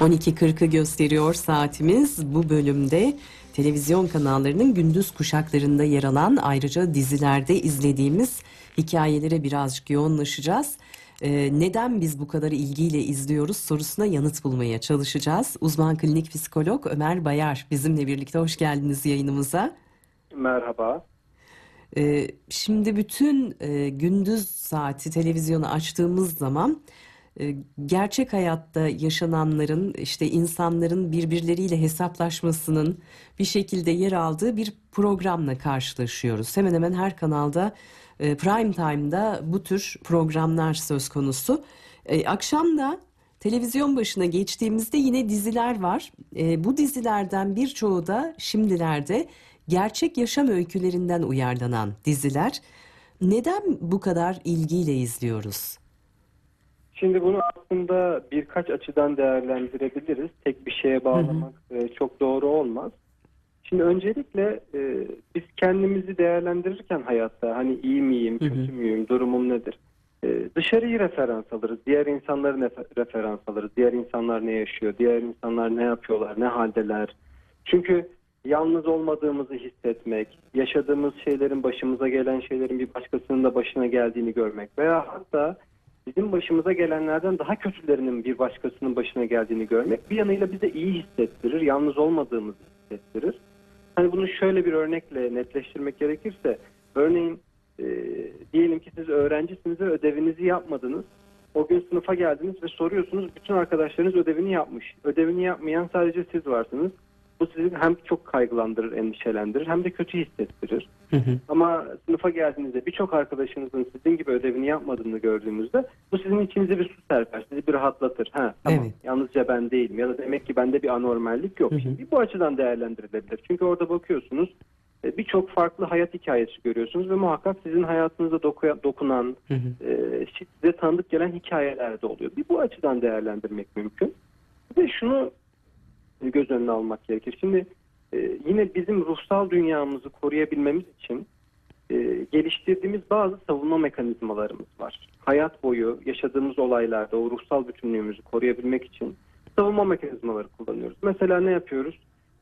12.40'ı gösteriyor saatimiz. Bu bölümde televizyon kanallarının gündüz kuşaklarında yer alan ayrıca dizilerde izlediğimiz hikayelere birazcık yoğunlaşacağız. Ee, neden biz bu kadar ilgiyle izliyoruz sorusuna yanıt bulmaya çalışacağız. Uzman klinik psikolog Ömer Bayar bizimle birlikte hoş geldiniz yayınımıza. Merhaba. Ee, şimdi bütün e, gündüz saati televizyonu açtığımız zaman gerçek hayatta yaşananların işte insanların birbirleriyle hesaplaşmasının bir şekilde yer aldığı bir programla karşılaşıyoruz. Hemen hemen her kanalda e, prime time'da bu tür programlar söz konusu. E, akşam da televizyon başına geçtiğimizde yine diziler var. E, bu dizilerden birçoğu da şimdilerde gerçek yaşam öykülerinden uyarlanan diziler. Neden bu kadar ilgiyle izliyoruz? Şimdi bunu aslında birkaç açıdan değerlendirebiliriz. Tek bir şeye bağlamak e, çok doğru olmaz. Şimdi öncelikle e, biz kendimizi değerlendirirken hayatta hani iyi miyim, Hı hı. kötü müyüm, durumum nedir? E, dışarıyı referans alırız. Diğer insanları referans alırız. Diğer insanlar ne yaşıyor, diğer insanlar ne yapıyorlar, ne haldeler. Çünkü yalnız olmadığımızı hissetmek, yaşadığımız şeylerin, başımıza gelen şeylerin bir başkasının da başına geldiğini görmek veya hatta bizim başımıza gelenlerden daha kötülerinin bir başkasının başına geldiğini görmek bir yanıyla bize iyi hissettirir, yalnız olmadığımızı hissettirir. Hani bunu şöyle bir örnekle netleştirmek gerekirse, örneğin e, diyelim ki siz öğrencisiniz ve ödevinizi yapmadınız. O gün sınıfa geldiniz ve soruyorsunuz bütün arkadaşlarınız ödevini yapmış. Ödevini yapmayan sadece siz varsınız. Bu sizi hem çok kaygılandırır, endişelendirir hem de kötü hissettirir. Hı hı. Ama sınıfa geldiğinizde birçok arkadaşınızın sizin gibi ödevini yapmadığını gördüğünüzde bu sizin içinize bir su serper, sizi bir rahatlatır. Ha, tamam, Evet. yalnızca ben değilim ya da demek ki bende bir anormallik yok. Hı hı. Şimdi bu açıdan değerlendirilebilir. Çünkü orada bakıyorsunuz e, birçok farklı hayat hikayesi görüyorsunuz ve muhakkak sizin hayatınıza dokuya- dokunan, Hı hı. e, size tanıdık gelen hikayeler de oluyor. Bir bu açıdan değerlendirmek mümkün. Bir de şunu göz önüne almak gerekir. Şimdi e, yine bizim ruhsal dünyamızı koruyabilmemiz için e, geliştirdiğimiz bazı savunma mekanizmalarımız var. Hayat boyu yaşadığımız olaylarda o ruhsal bütünlüğümüzü koruyabilmek için savunma mekanizmaları kullanıyoruz. Mesela ne yapıyoruz?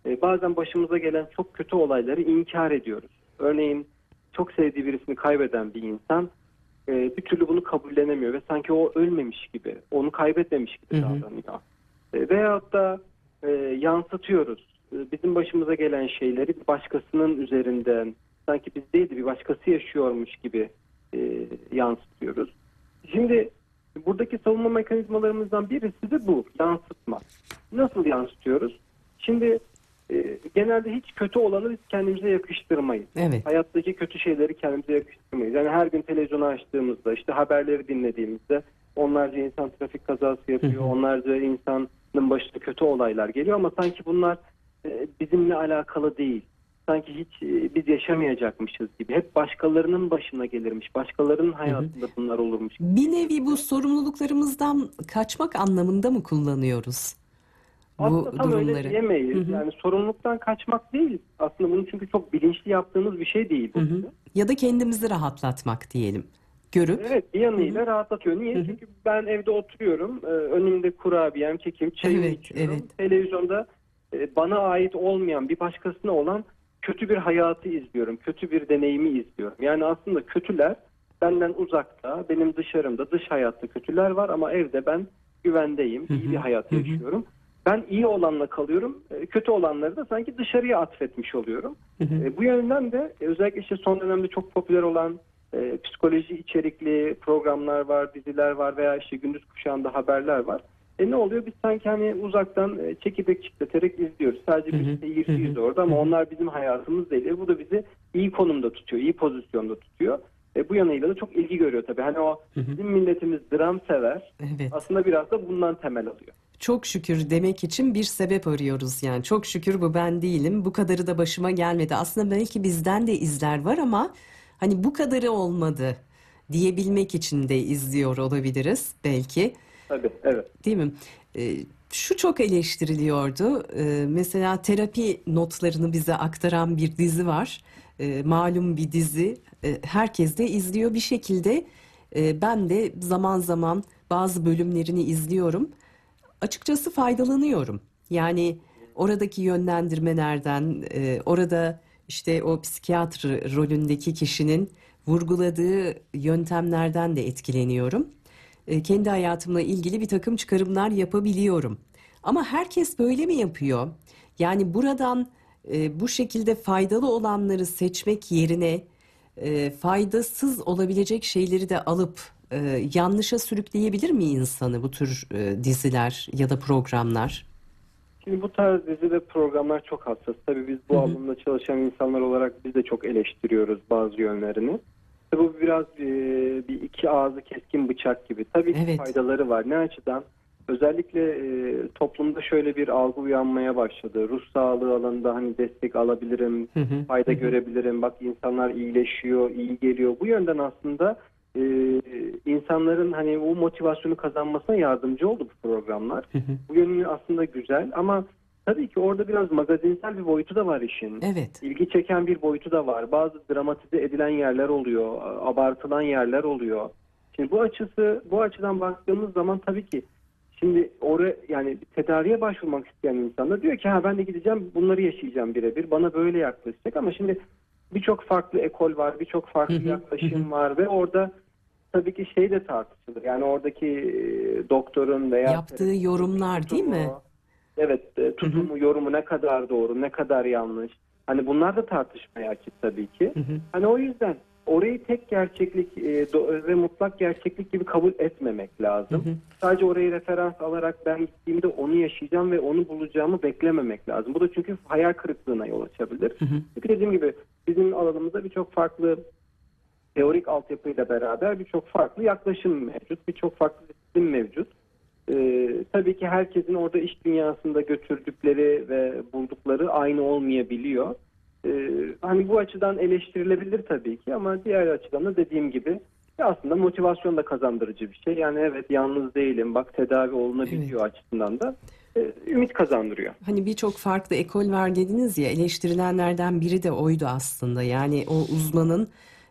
E, bazen başımıza gelen çok kötü olayları inkar ediyoruz. Örneğin çok sevdiği birisini kaybeden bir insan e, bir türlü bunu kabullenemiyor ve sanki o ölmemiş gibi, onu kaybetmemiş gibi davranıyor. E, veyahut da e, yansıtıyoruz. E, bizim başımıza gelen şeyleri başkasının üzerinden sanki biz değil de bir başkası yaşıyormuş gibi e, yansıtıyoruz. Şimdi buradaki savunma mekanizmalarımızdan birisi de bu yansıtma. Nasıl yansıtıyoruz? Şimdi e, genelde hiç kötü olanı biz kendimize yakıştırmayız. Evet. Hayattaki kötü şeyleri kendimize yakıştırmayız. Yani her gün televizyonu açtığımızda, işte haberleri dinlediğimizde onlarca insan trafik kazası yapıyor, onlarca insanın başına kötü olaylar geliyor ama sanki bunlar e, bizimle alakalı değil. Sanki hiç e, biz yaşamayacakmışız gibi. Hep başkalarının başına gelirmiş, başkalarının hayatında bunlar olurmuş. Bir nevi bu sorumluluklarımızdan kaçmak anlamında mı kullanıyoruz? Bu Aslında tam öyle durumları. diyemeyiz. Hı hı. Yani sorumluluktan kaçmak değil. Aslında bunu çünkü çok bilinçli yaptığımız bir şey değil. bu. Hı hı. Ya da kendimizi rahatlatmak diyelim. Görüp Evet bir yanıyla rahatlatıyor. Niye? Hı hı. Çünkü ben evde oturuyorum. e, Önümde kurabiyem, kekim, çayımı Evet, içiyorum. evet. Televizyonda e, bana ait olmayan bir başkasına olan kötü bir hayatı izliyorum. Kötü bir deneyimi izliyorum. Yani aslında kötüler benden uzakta, benim dışarımda, dış hayatta kötüler var ama evde ben güvendeyim, Hı iyi bir hayat hı hı. yaşıyorum. Ben iyi olanla kalıyorum, e, kötü olanları da sanki dışarıya atfetmiş oluyorum. Hı hı. Bu yönden de özellikle işte son dönemde çok popüler olan e, psikoloji içerikli programlar var, diziler var veya işte gündüz kuşağında haberler var. E ne oluyor? Biz sanki hani uzaktan e, çekirdek çitleterek izliyoruz. Sadece hı, bir seyirciyiz orada ama onlar bizim hayatımız değil. E, bu da bizi iyi konumda tutuyor, iyi pozisyonda tutuyor. E, bu yanıyla da çok ilgi görüyor tabii. Hani o bizim milletimiz dram sever. Evet. Aslında biraz da bundan temel alıyor. Çok şükür demek için bir sebep arıyoruz yani. Çok şükür bu ben değilim. Bu kadarı da başıma gelmedi. Aslında belki bizden de izler var ama hani bu kadarı olmadı diyebilmek için de izliyor olabiliriz belki. Tabii, evet. Değil mi? Ee, şu çok eleştiriliyordu. Ee, mesela terapi notlarını bize aktaran bir dizi var. Ee, malum bir dizi. Ee, herkes de izliyor bir şekilde. ben de zaman zaman bazı bölümlerini izliyorum. açıkçası faydalanıyorum. Yani oradaki yönlendirmelerden, e, orada işte o psikiyatr rolündeki kişinin vurguladığı yöntemlerden de etkileniyorum. E, kendi hayatımla ilgili bir takım çıkarımlar yapabiliyorum. Ama herkes böyle mi yapıyor? Yani buradan e, bu şekilde faydalı olanları seçmek yerine e, faydasız olabilecek şeyleri de alıp e, yanlışa sürükleyebilir mi insanı bu tür diziler ya da programlar? Şimdi bu tarz dizi ve programlar çok hassas. Tabii biz bu alanda çalışan insanlar olarak biz de çok eleştiriyoruz bazı yönlerini. Bu biraz e, bir iki ağzı keskin bıçak gibi. Tabii ki Evet. faydaları var. Ne açıdan? Özellikle e, toplumda şöyle bir algı uyanmaya başladı. Ruh sağlığı alanında hani destek alabilirim, Hı hı, fayda hı hı. görebilirim. Bak insanlar iyileşiyor, iyi geliyor. Bu yönden aslında e, insanların hani bu motivasyonu kazanmasına yardımcı oldu bu programlar. Hı hı. Bu yönü aslında güzel ama tabii ki orada biraz magazinsel bir boyutu da var işin. Evet. İlgi çeken bir boyutu da var. Bazı dramatize edilen yerler oluyor, abartılan yerler oluyor. Şimdi bu açısı bu açıdan baktığımız zaman tabii ki şimdi oraya yani tedaviye başvurmak isteyen insan da diyor ki ha ben de gideceğim bunları yaşayacağım birebir. Bana böyle yaklaşacak ama şimdi birçok farklı ekol var, birçok farklı yaklaşım var ve orada tabii ki şey de tartışılır. Yani oradaki e, doktorun veya Yaptığı yorumlar değil mi? tutumu, Evet, e, tutumu, yorumu ne kadar doğru, ne kadar yanlış. Hani bunlar da tartışmaya açık tabii ki. Hı hı. Hani o yüzden orayı tek gerçeklik e, ve mutlak gerçeklik gibi kabul etmemek lazım. Hı hı. Sadece orayı referans alarak ben gittiğimde onu yaşayacağım ve onu bulacağımı beklememek lazım. Bu da çünkü hayal kırıklığına yol açabilir. Hı hı. Çünkü dediğim gibi bizim alanımızda birçok farklı teorik altyapıyla beraber birçok farklı yaklaşım mevcut, birçok farklı disiplin mevcut. Ee, tabii ki herkesin orada iş dünyasında götürdükleri ve buldukları aynı olmayabiliyor. Ee, hani bu açıdan eleştirilebilir tabii ki ama diğer açıdan da dediğim gibi aslında motivasyon da kazandırıcı bir şey. Yani evet yalnız değilim, bak tedavi olunabiliyor açısından da e, ümit kazandırıyor. Hani birçok farklı ekol var dediniz ya eleştirilenlerden biri de oydu aslında. Yani o uzmanın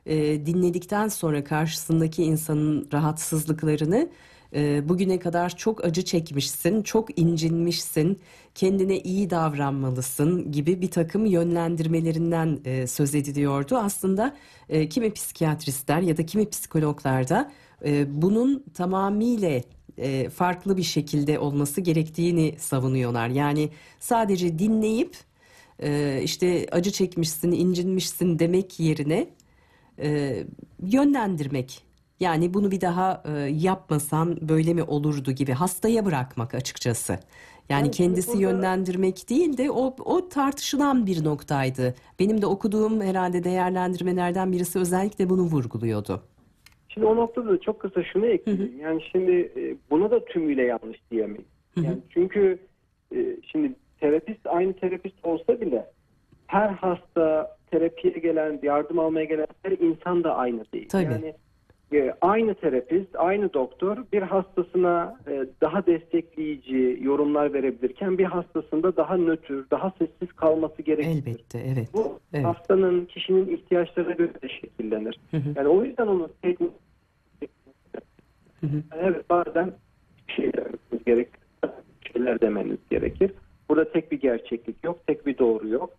e, dinledikten sonra karşısındaki insanın rahatsızlıklarını e, bugüne kadar çok acı çekmişsin, çok incinmişsin, kendine iyi davranmalısın gibi bir takım yönlendirmelerinden e, söz ediliyordu. Aslında e, kimi psikiyatristler ya da kimi psikologlar da e, bunun tamamıyla e, farklı bir şekilde olması gerektiğini savunuyorlar. Yani sadece dinleyip e, işte acı çekmişsin, incinmişsin demek yerine e, yönlendirmek. Yani bunu bir daha e, yapmasan böyle mi olurdu gibi hastaya bırakmak açıkçası. Yani kendisi burada- yönlendirmek değil de o, o tartışılan bir noktaydı. Benim de okuduğum herhalde değerlendirmelerden birisi özellikle bunu vurguluyordu. Şimdi o noktada da çok kısa şunu ekleyeyim. Yani şimdi e, buna da tümüyle yanlış diyemeyiz. Hı hı. Yani çünkü e, şimdi terapist aynı terapist olsa bile her hasta terapiye gelen, yardım almaya gelen her insan da aynı değil. Tabii. Yani e, aynı terapist, aynı doktor bir hastasına e, daha destekleyici yorumlar verebilirken bir hastasında daha nötr, daha sessiz kalması gerekir. Elbette evet. Bu Evet. hastanın, kişinin ihtiyaçlarına göre de şekillenir. Hı hı. Yani o yüzden onu tek Hı hı. yani evet bazen bir şeyler gerekir. şeyler demeniz gerekir. Burada tek bir gerçeklik yok, tek bir doğru yok.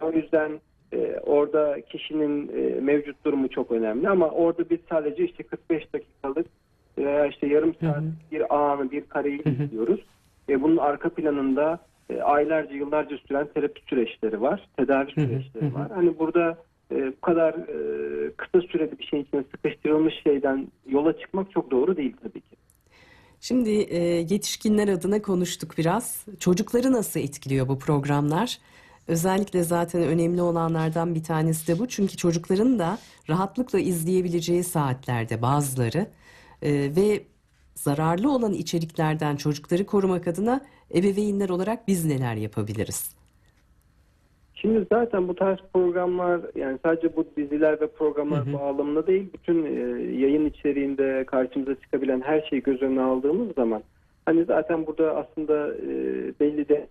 Hani o yüzden e, orada kişinin e, mevcut durumu çok önemli ama orada biz sadece işte 45 dakikalık veya işte yarım Hı hı. saat bir anı, bir kareyi Hı hı. izliyoruz. ve bunun arka planında e, aylarca, yıllarca süren terapi süreçleri var, tedavi Hı hı, süreçleri hı hı. var. Hani burada e, bu kadar e, kısa sürede bir şeyin içine sıkıştırılmış şeyden yola çıkmak çok doğru değil tabii ki. Şimdi e, yetişkinler adına konuştuk biraz. Çocukları nasıl etkiliyor bu programlar? Özellikle zaten önemli olanlardan bir tanesi de bu. Çünkü çocukların da rahatlıkla izleyebileceği saatlerde bazıları e, ve zararlı olan içeriklerden çocukları korumak adına ebeveynler olarak biz neler yapabiliriz? Şimdi zaten bu tarz programlar yani sadece bu diziler ve programlar Hı hı. bağlamında değil bütün e, yayın içeriğinde karşımıza çıkabilen her şeyi göz önüne aldığımız zaman hani zaten burada aslında e, belli de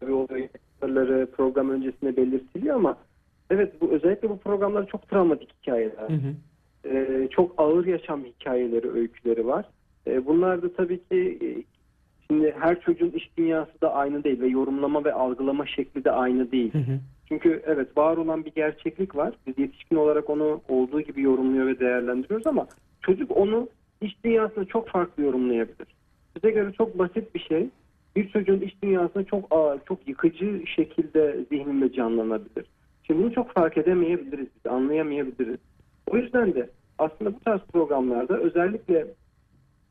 tabii oluyor, program öncesinde belirtiliyor ama evet bu özellikle bu programlar çok travmatik hikayeler. Hı hı. E, çok ağır yaşam hikayeleri, öyküleri var. E, bunlar da tabii ki e, Şimdi her çocuğun iş dünyası da aynı değil ve yorumlama ve algılama şekli de aynı değil. Hı hı. Çünkü evet var olan bir gerçeklik var. Biz yetişkin olarak onu olduğu gibi yorumluyor ve değerlendiriyoruz ama çocuk onu iş dünyasında çok farklı yorumlayabilir. Bize göre çok basit bir şey. Bir çocuğun iş dünyasında çok ağır, çok yıkıcı şekilde zihninde canlanabilir. Şimdi bunu çok fark edemeyebiliriz, biz anlayamayabiliriz. O yüzden de aslında bu tarz programlarda özellikle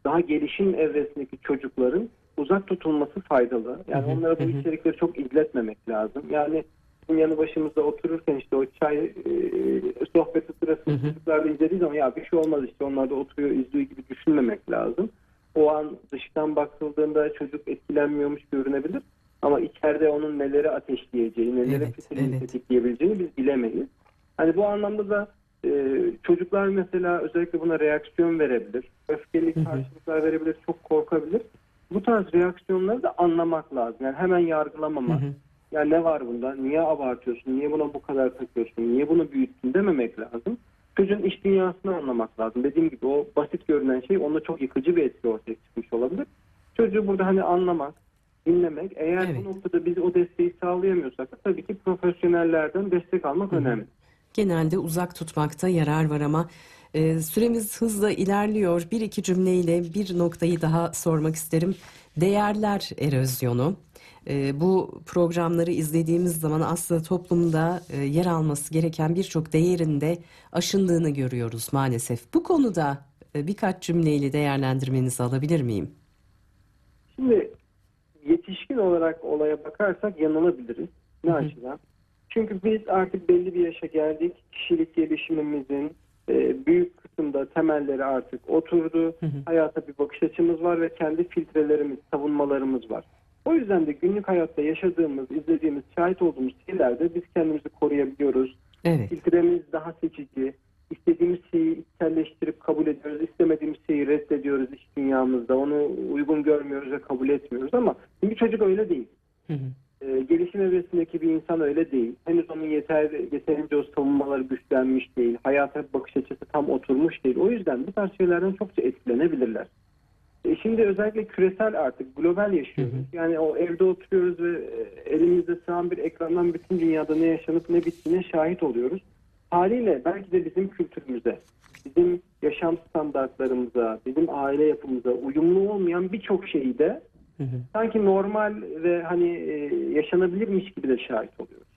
daha gelişim evresindeki çocukların uzak tutulması faydalı. Yani Hı hı, onlara bu hı içerikleri çok izletmemek lazım. Yani bizim yanı başımızda otururken işte o çay e, sohbeti sırasında Hı hı. çocuklar da izlediği zaman ya bir şey olmaz işte onlar da oturuyor izliyor gibi düşünmemek lazım. O an dıştan bakıldığında çocuk etkilenmiyormuş görünebilir. Ama içeride onun neleri ateşleyeceği, neleri Evet, evet. tetikleyebileceğini biz bilemeyiz. Hani bu anlamda da e, çocuklar mesela özellikle buna reaksiyon verebilir. Öfkeli karşılıklar verebilir, çok korkabilir. Bu tarz reaksiyonları da anlamak lazım. Yani hemen Hı yargılamamak. hı. Ya ne var bunda? Niye abartıyorsun? Niye buna bu kadar takıyorsun? Niye bunu büyüttün dememek lazım. Çocuğun iş dünyasını anlamak lazım. Dediğim gibi o basit görünen şey onda çok yıkıcı bir etki ortaya çıkmış olabilir. Çocuğu burada hani anlamak, dinlemek. Eğer Evet. bu noktada biz o desteği sağlayamıyorsak da tabii ki profesyonellerden destek almak Hı önemli. Genelde uzak tutmakta yarar var ama e, süremiz hızla ilerliyor. Bir iki cümleyle bir noktayı daha sormak isterim. Değerler erozyonu. E, bu programları izlediğimiz zaman aslında toplumda e, yer alması gereken birçok değerin de aşındığını görüyoruz maalesef. Bu konuda e, birkaç cümleyle değerlendirmenizi alabilir miyim? Şimdi yetişkin olarak olaya bakarsak yanılabiliriz. Ne hı. açıdan? Çünkü biz artık belli bir yaşa geldik. Kişilik gelişimimizin e, büyük kısımda temelleri artık oturdu. Hı hı. Hayata bir bakış açımız var ve kendi filtrelerimiz, savunmalarımız var. O yüzden de günlük hayatta yaşadığımız, izlediğimiz, şahit olduğumuz şeylerde biz kendimizi koruyabiliyoruz. Evet. Filtremiz daha seçici. İstediğimiz şeyi içselleştirip kabul ediyoruz. İstemediğimiz şeyi reddediyoruz iş dünyamızda. Onu uygun görmüyoruz ve kabul etmiyoruz ama bir çocuk öyle değil. Hı hı. Ee, gelişim evresindeki bir insan öyle değil. Henüz onun yeter, yeterince o savunmaları güçlenmiş değil. Hayata bakış açısı tam oturmuş değil. O yüzden bu tarz şeylerden çokça etkilenebilirler. E şimdi özellikle küresel artık global yaşıyoruz. Hı hı. Yani o evde oturuyoruz ve e, elimizde sığan bir ekrandan bütün dünyada ne yaşanıp ne bittiğine şahit oluyoruz. Haliyle belki de bizim kültürümüze, bizim yaşam standartlarımıza, bizim aile yapımıza uyumlu olmayan birçok şeyi de Hı hı. sanki normal ve hani e, yaşanabilirmiş gibi de şahit oluyoruz.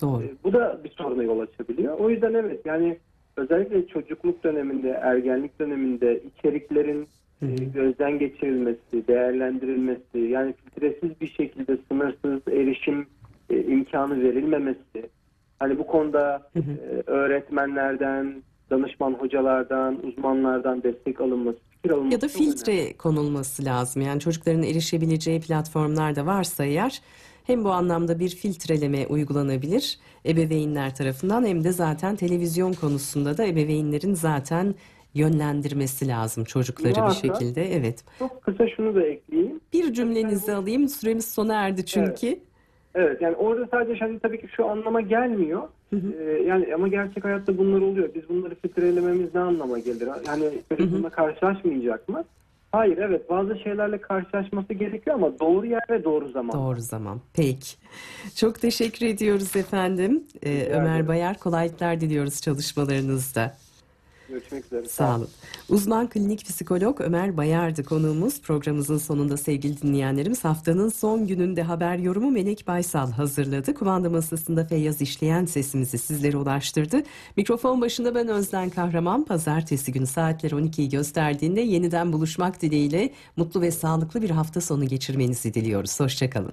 Doğru. Bu da bir soruna yol açabiliyor. O yüzden evet yani özellikle çocukluk döneminde, ergenlik döneminde içeriklerin Hı hı. gözden geçirilmesi, değerlendirilmesi, yani filtresiz bir şekilde sınırsız erişim e, imkanı verilmemesi, hani bu konuda Hı hı. e, öğretmenlerden, danışman hocalardan, uzmanlardan destek alınması, fikir alınması Ya da çok önemli. filtre konulması lazım. Yani çocukların erişebileceği platformlar da varsa eğer hem bu anlamda bir filtreleme uygulanabilir ebeveynler tarafından hem de zaten televizyon konusunda da ebeveynlerin zaten yönlendirmesi lazım çocukları bir şekilde. Evet. Çok kısa şunu da ekleyeyim. Bir cümlenizi alayım. Süremiz sona erdi çünkü. Evet yani orada sadece hani tabii ki şu anlama gelmiyor. Hı hı. Ee, yani ama gerçek hayatta bunlar oluyor. Biz bunları filtrelememiz ne anlama gelir? Yani çocuk bununla karşılaşmayacak mı? Hayır evet bazı şeylerle karşılaşması gerekiyor ama doğru yer ve doğru zaman. Doğru zaman. Peki. Çok teşekkür ediyoruz efendim. Ee, Ömer. Bayar kolaylıklar diliyoruz çalışmalarınızda. Görüşmek üzere. Sağ olun. Uzman klinik psikolog Ömer Bayar'dı konuğumuz. Programımızın sonunda sevgili dinleyenlerimiz haftanın son gününde haber yorumu Melek Baysal hazırladı. Kumanda masasında Feyyaz işleyen sesimizi sizlere ulaştırdı. Mikrofon başında ben Özden Kahraman. Pazartesi günü saatler 12'yi gösterdiğinde yeniden buluşmak dileğiyle mutlu ve sağlıklı bir hafta sonu geçirmenizi diliyoruz. Hoşçakalın.